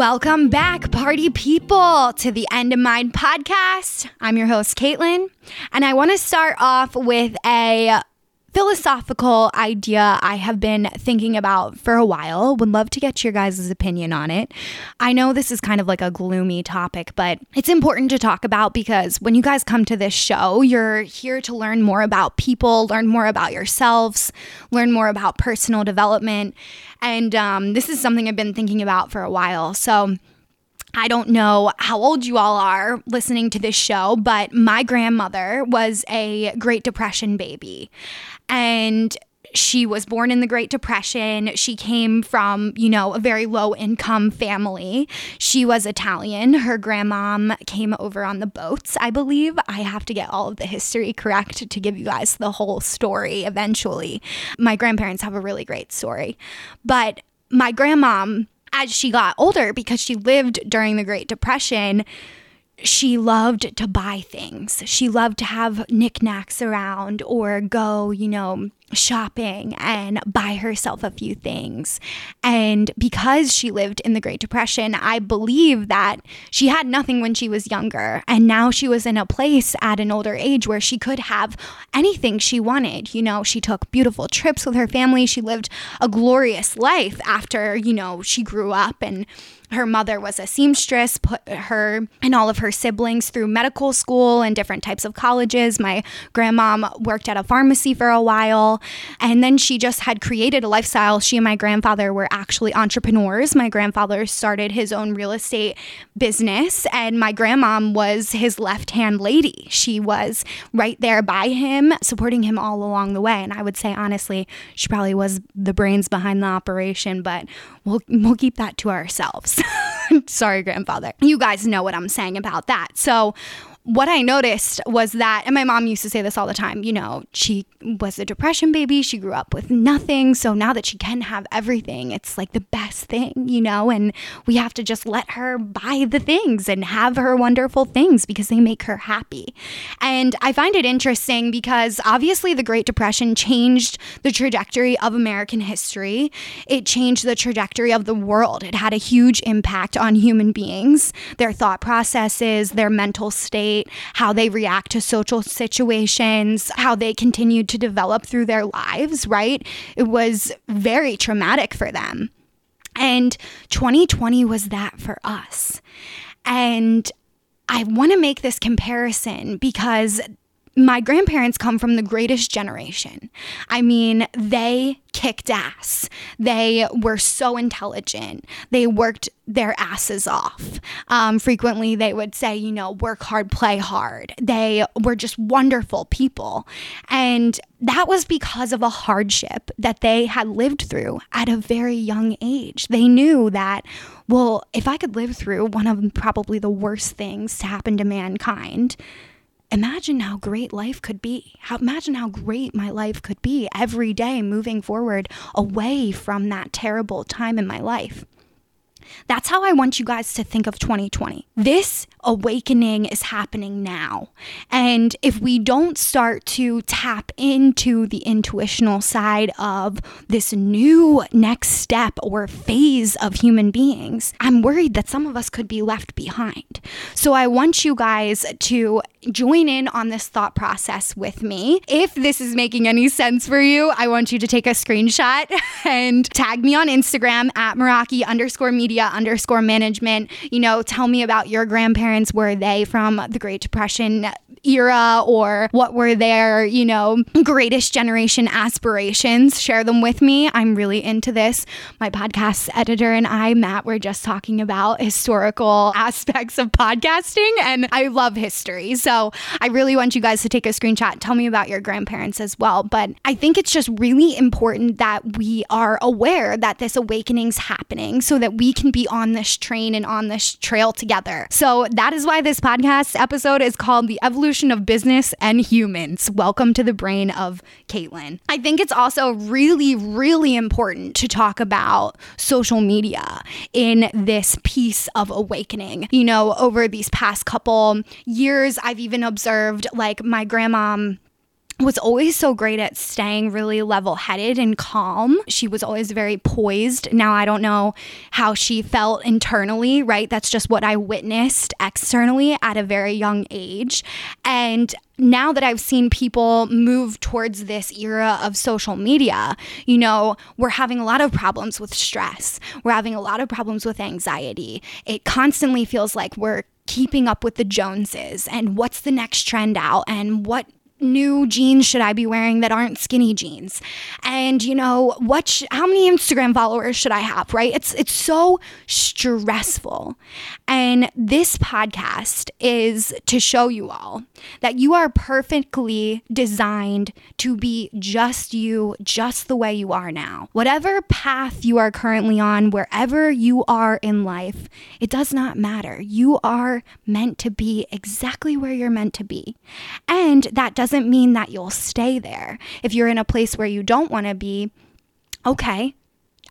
Welcome back, party people, to the End of Mind podcast. I'm your host, Caitlin, and I want to start off with a philosophical idea I have been thinking about for a while. Would love to get your guys' opinion on it. I know this is kind of like a gloomy topic, but it's important to talk about because when you guys come to this show, you're here to learn more about people, learn more about yourselves, learn more about personal development. And um, this is something I've been thinking about for a while. So, I don't know how old you all are listening to this show, but my grandmother was a Great Depression baby. And she was born in the Great Depression. She came from, you know, a very low income family. She was Italian. Her grandmom came over on the boats, I believe. I have to get all of the history correct to give you guys the whole story eventually. My grandparents have a really great story. But my grandmom, as she got older, because she lived during the Great Depression, she loved to buy things. She loved to have knickknacks around or go, you know, shopping and buy herself a few things. And because she lived in the Great Depression, I believe that she had nothing when she was younger. And now she was in a place at an older age where she could have anything she wanted. You know, she took beautiful trips with her family. She lived a glorious life after, you know, she grew up and her mother was a seamstress, put her and all of her siblings through medical school and different types of colleges. My grandmom worked at a pharmacy for a while. And then she just had created a lifestyle. She and my grandfather were actually entrepreneurs. My grandfather started his own real estate business, and my grandmom was his left hand lady. She was right there by him, supporting him all along the way. And I would say, honestly, she probably was the brains behind the operation, but we'll, we'll keep that to ourselves. Sorry, grandfather. You guys know what I'm saying about that. So, what I noticed was that, and my mom used to say this all the time, you know, she was a depression baby. She grew up with nothing. So now that she can have everything, it's like the best thing, you know, and we have to just let her buy the things and have her wonderful things because they make her happy. And I find it interesting because obviously the Great Depression changed the trajectory of American history, it changed the trajectory of the world. It had a huge impact on human beings, their thought processes, their mental state how they react to social situations, how they continued to develop through their lives, right? It was very traumatic for them. And 2020 was that for us. And I want to make this comparison because my grandparents come from the greatest generation. I mean, they kicked ass. They were so intelligent. They worked their asses off. Um, frequently, they would say, you know, work hard, play hard. They were just wonderful people. And that was because of a hardship that they had lived through at a very young age. They knew that, well, if I could live through one of probably the worst things to happen to mankind, imagine how great life could be. How, imagine how great my life could be every day moving forward away from that terrible time in my life. That's how I want you guys to think of 2020. This awakening is happening now. And if we don't start to tap into the intuitional side of this new next step or phase of human beings, I'm worried that some of us could be left behind. So I want you guys to join in on this thought process with me. If this is making any sense for you, I want you to take a screenshot and tag me on Instagram at Meraki underscore media underscore management. You know, tell me about your grandparents. Were they from the Great Depression era or what were their, you know, greatest generation aspirations? Share them with me. I'm really into this. My podcast editor and I, Matt, were just talking about historical aspects of podcasting and I love history. So I really want you guys to take a screenshot. Tell me about your grandparents as well. But I think it's just really important that we are aware that this awakening's happening so that we can be on this train and on this trail together. So that is why this podcast episode is called The Evolution of Business and Humans. Welcome to the brain of Caitlin. I think it's also really, really important to talk about social media in this piece of awakening. You know, over these past couple years, I've even observed like my grandma was always so great at staying really level headed and calm. She was always very poised. Now, I don't know how she felt internally, right? That's just what I witnessed externally at a very young age. And now that I've seen people move towards this era of social media, you know, we're having a lot of problems with stress. We're having a lot of problems with anxiety. It constantly feels like we're keeping up with the Joneses and what's the next trend out and what new jeans should I be wearing that aren't skinny jeans? And you know, what sh- how many Instagram followers should I have, right? It's it's so stressful. And this podcast is to show you all that you are perfectly designed to be just you, just the way you are now. Whatever path you are currently on, wherever you are in life, it does not matter. You are meant to be exactly where you're meant to be. And that does doesn't mean that you'll stay there. If you're in a place where you don't want to be, okay,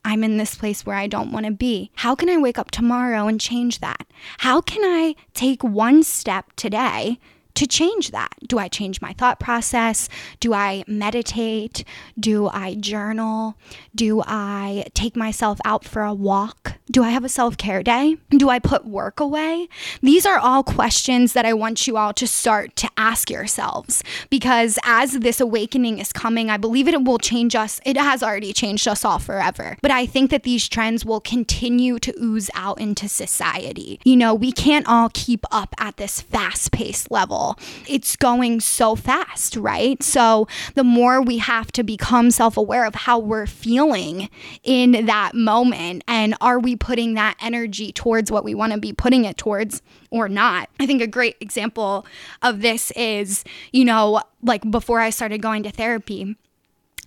I'm in this place where I don't want to be. How can I wake up tomorrow and change that? How can I take one step today to change that? Do I change my thought process? Do I meditate? Do I journal? Do I take myself out for a walk? Do I have a self care day? Do I put work away? These are all questions that I want you all to start to ask yourselves because as this awakening is coming, I believe it will change us. It has already changed us all forever. But I think that these trends will continue to ooze out into society. You know, we can't all keep up at this fast paced level it's going so fast, right? So the more we have to become self aware of how we're feeling in that moment and are we putting that energy towards what we want to be putting it towards or not. I think a great example of this is, you know, like before I started going to therapy,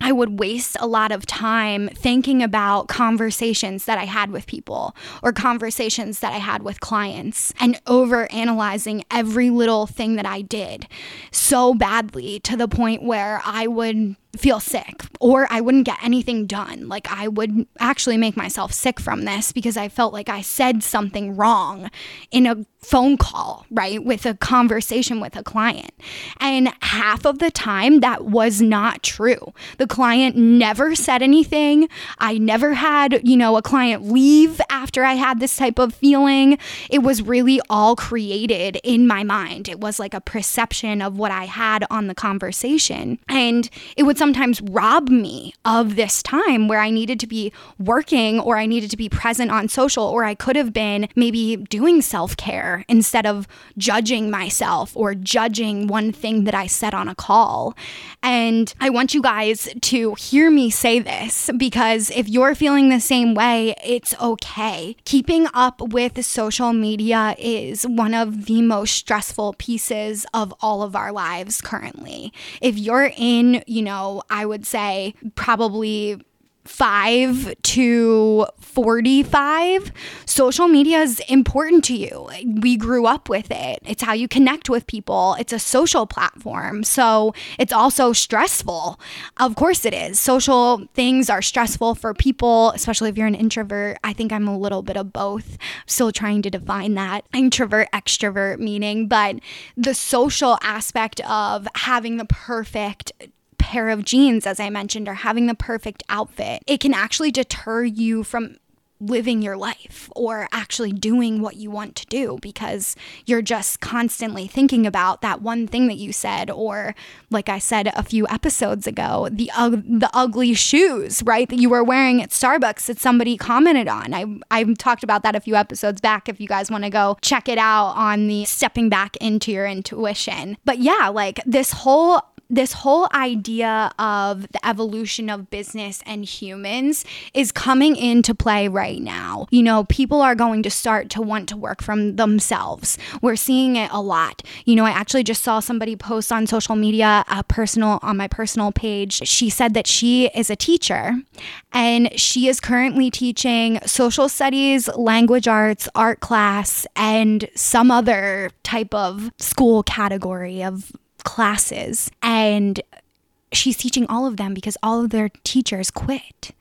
I would waste a lot of time thinking about conversations that I had with people or conversations that I had with clients and over analyzing every little thing that I did so badly to the point where I would feel sick or I wouldn't get anything done. Like I would actually make myself sick from this because I felt like I said something wrong in a phone call, right? With a conversation with a client. And half of the time that was not true. The client never said anything. I never had, you know, a client leave after I had this type of feeling. It was really all created in my mind. It was like a perception of what I had on the conversation. And it would sometimes rob me of this time where I needed to be working or I needed to be present on social or I could have been maybe doing self care instead of judging myself or judging one thing that I said on a call. And I want you guys to hear me say this because if you're feeling the same way, it's okay. Keeping up with social media is one of the most stressful pieces of all of our lives currently. If you're in, you know, I would say probably 5 to 45, social media is important to you. We grew up with it. It's how you connect with people. It's a social platform. So it's also stressful. Of course it is. Social things are stressful for people, especially if you're an introvert. I think I'm a little bit of both. Still trying to define that introvert extrovert meaning, but the social aspect of having the perfect pair of jeans, as I mentioned, or having the perfect outfit, it can actually deter you from living your life or actually doing what you want to do because you're just constantly thinking about that one thing that you said or like I said a few episodes ago the uh, the ugly shoes right that you were wearing at Starbucks that somebody commented on. I I talked about that a few episodes back. If you guys want to go check it out on the stepping back into your intuition. But yeah like this whole this whole idea of the evolution of business and humans is coming into play right now. You know, people are going to start to want to work from themselves. We're seeing it a lot. You know, I actually just saw somebody post on social media, a personal on my personal page. She said that she is a teacher and she is currently teaching social studies, language arts, art class, and some other type of school category of classes and she's teaching all of them because all of their teachers quit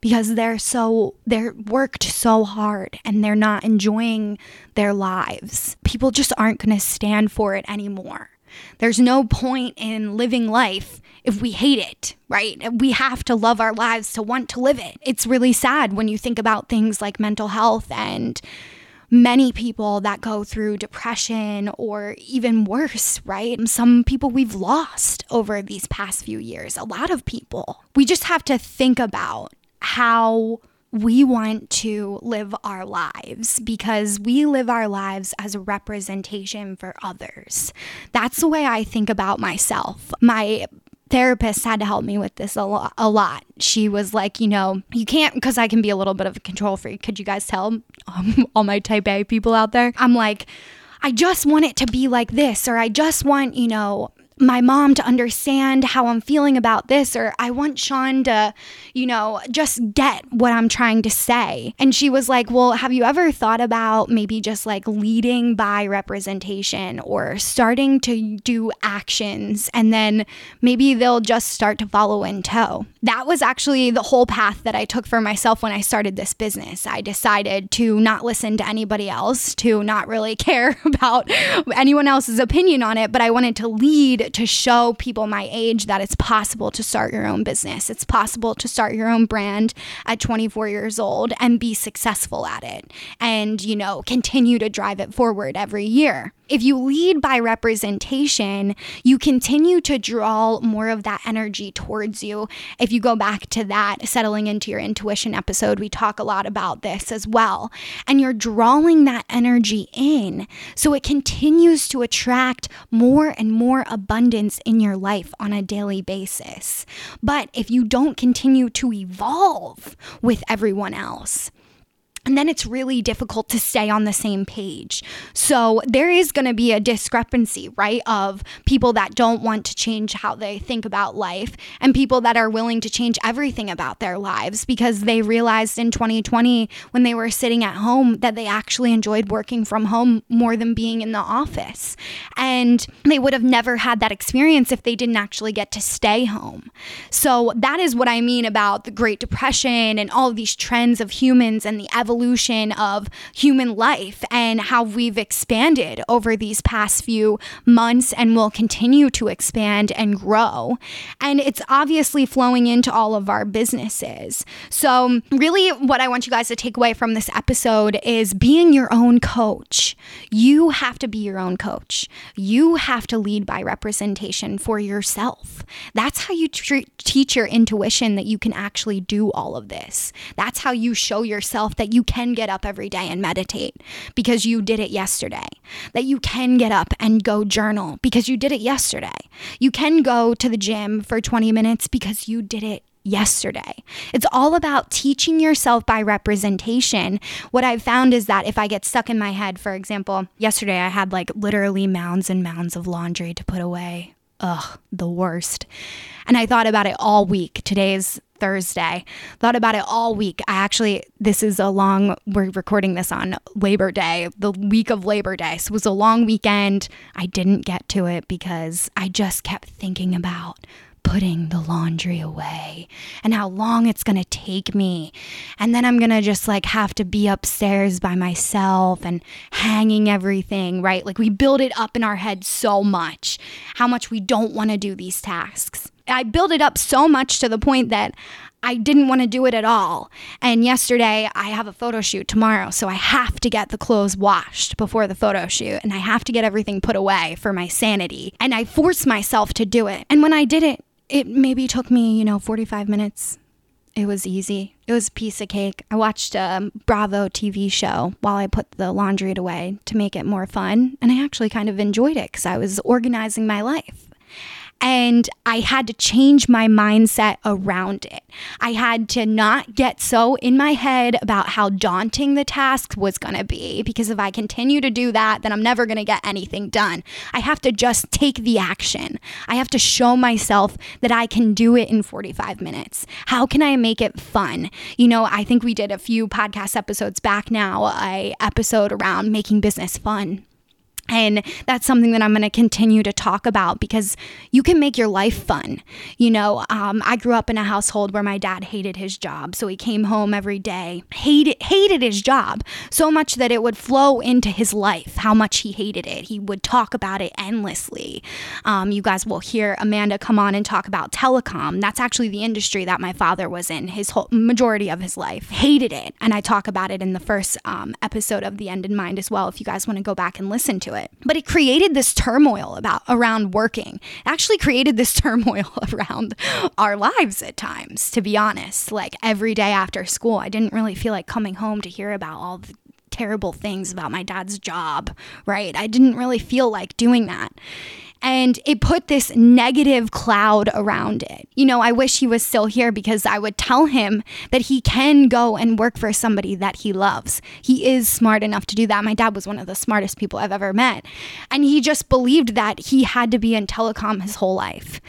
because they're so they're worked so hard and they're not enjoying their lives. People just aren't going to stand for it anymore. There's no point in living life if we hate it, right? We have to love our lives to want to live it. It's really sad when you think about things like mental health and many people that go through depression or even worse, right? Some people we've lost over these past few years, a lot of people. We just have to think about how we want to live our lives because we live our lives as a representation for others. That's the way I think about myself. My therapist had to help me with this a lot, a lot. She was like, you know, you can't because I can be a little bit of a control freak. Could you guys tell um, all my type A people out there? I'm like, I just want it to be like this, or I just want, you know, my mom to understand how I'm feeling about this, or I want Sean to, you know, just get what I'm trying to say. And she was like, Well, have you ever thought about maybe just like leading by representation or starting to do actions and then maybe they'll just start to follow in tow? That was actually the whole path that I took for myself when I started this business. I decided to not listen to anybody else, to not really care about anyone else's opinion on it, but I wanted to lead to show people my age that it's possible to start your own business. It's possible to start your own brand at 24 years old and be successful at it and, you know, continue to drive it forward every year if you lead by representation, you continue to draw more of that energy towards you. If you go back to that settling into your intuition episode, we talk a lot about this as well. And you're drawing that energy in so it continues to attract more and more abundance in your life on a daily basis. But if you don't continue to evolve with everyone else, and then it's really difficult to stay on the same page. So there is going to be a discrepancy, right? Of people that don't want to change how they think about life and people that are willing to change everything about their lives because they realized in 2020 when they were sitting at home that they actually enjoyed working from home more than being in the office. And they would have never had that experience if they didn't actually get to stay home. So that is what I mean about the Great Depression and all these trends of humans and the evolution evolution of human life and how we've expanded over these past few months and will continue to expand and grow. And it's obviously flowing into all of our businesses. So, really, what I want you guys to take away from this episode is being your own coach. You have to be your own coach. You have to lead by representation for yourself. That's how you teach your intuition that you can actually do all of this. That's how you show yourself that you you can get up every day and meditate because you did it yesterday. That you can get up and go journal because you did it yesterday. You can go to the gym for 20 minutes because you did it yesterday. It's all about teaching yourself by representation. What I've found is that if I get stuck in my head, for example, yesterday I had like literally mounds and mounds of laundry to put away. Ugh, the worst. And I thought about it all week. Today's Thursday. Thought about it all week. I actually, this is a long, we're recording this on Labor Day, the week of Labor Day. So it was a long weekend. I didn't get to it because I just kept thinking about putting the laundry away and how long it's going to take me. And then I'm going to just like have to be upstairs by myself and hanging everything, right? Like we build it up in our head so much, how much we don't want to do these tasks. I built it up so much to the point that I didn't want to do it at all. And yesterday, I have a photo shoot tomorrow, so I have to get the clothes washed before the photo shoot and I have to get everything put away for my sanity. And I forced myself to do it. And when I did it, it maybe took me, you know, 45 minutes. It was easy. It was a piece of cake. I watched a Bravo TV show while I put the laundry away to make it more fun. And I actually kind of enjoyed it because I was organizing my life. And I had to change my mindset around it. I had to not get so in my head about how daunting the task was going to be, because if I continue to do that, then I'm never going to get anything done. I have to just take the action. I have to show myself that I can do it in 45 minutes. How can I make it fun? You know, I think we did a few podcast episodes back now, a episode around making business fun. And that's something that I'm going to continue to talk about because you can make your life fun. You know, um, I grew up in a household where my dad hated his job, so he came home every day, hated hated his job so much that it would flow into his life. How much he hated it, he would talk about it endlessly. Um, you guys will hear Amanda come on and talk about telecom. That's actually the industry that my father was in his whole majority of his life. Hated it, and I talk about it in the first um, episode of The End in Mind as well. If you guys want to go back and listen to it it. But it created this turmoil about around working. It actually created this turmoil around our lives at times, to be honest. Like every day after school, I didn't really feel like coming home to hear about all the terrible things about my dad's job, right? I didn't really feel like doing that. And it put this negative cloud around it. You know, I wish he was still here because I would tell him that he can go and work for somebody that he loves. He is smart enough to do that. My dad was one of the smartest people I've ever met. And he just believed that he had to be in telecom his whole life.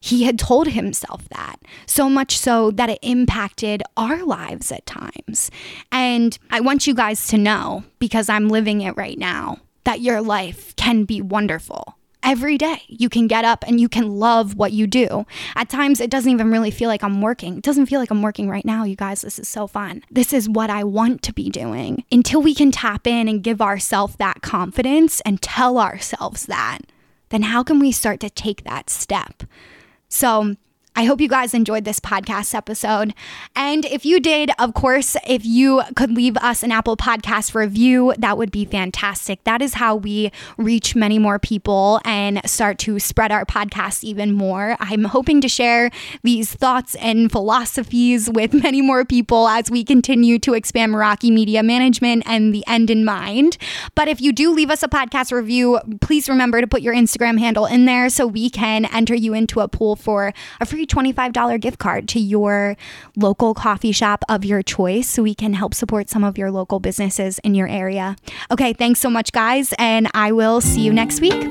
He had told himself that, so much so that it impacted our lives at times. And I want you guys to know, because I'm living it right now, that your life can be wonderful every day. You can get up and you can love what you do. At times, it doesn't even really feel like I'm working. It doesn't feel like I'm working right now, you guys. This is so fun. This is what I want to be doing. Until we can tap in and give ourselves that confidence and tell ourselves that, then how can we start to take that step? So, I hope you guys enjoyed this podcast episode. And if you did, of course, if you could leave us an Apple Podcast review, that would be fantastic. That is how we reach many more people and start to spread our podcast even more. I'm hoping to share these thoughts and philosophies with many more people as we continue to expand Meraki Media Management and the end in mind. But if you do leave us a podcast review, please remember to put your Instagram handle in there so we can enter you into a pool for a free free $25 gift card to your local coffee shop of your choice so we can help support some of your local businesses in your area. Okay, thanks so much, guys, and I will see you next week.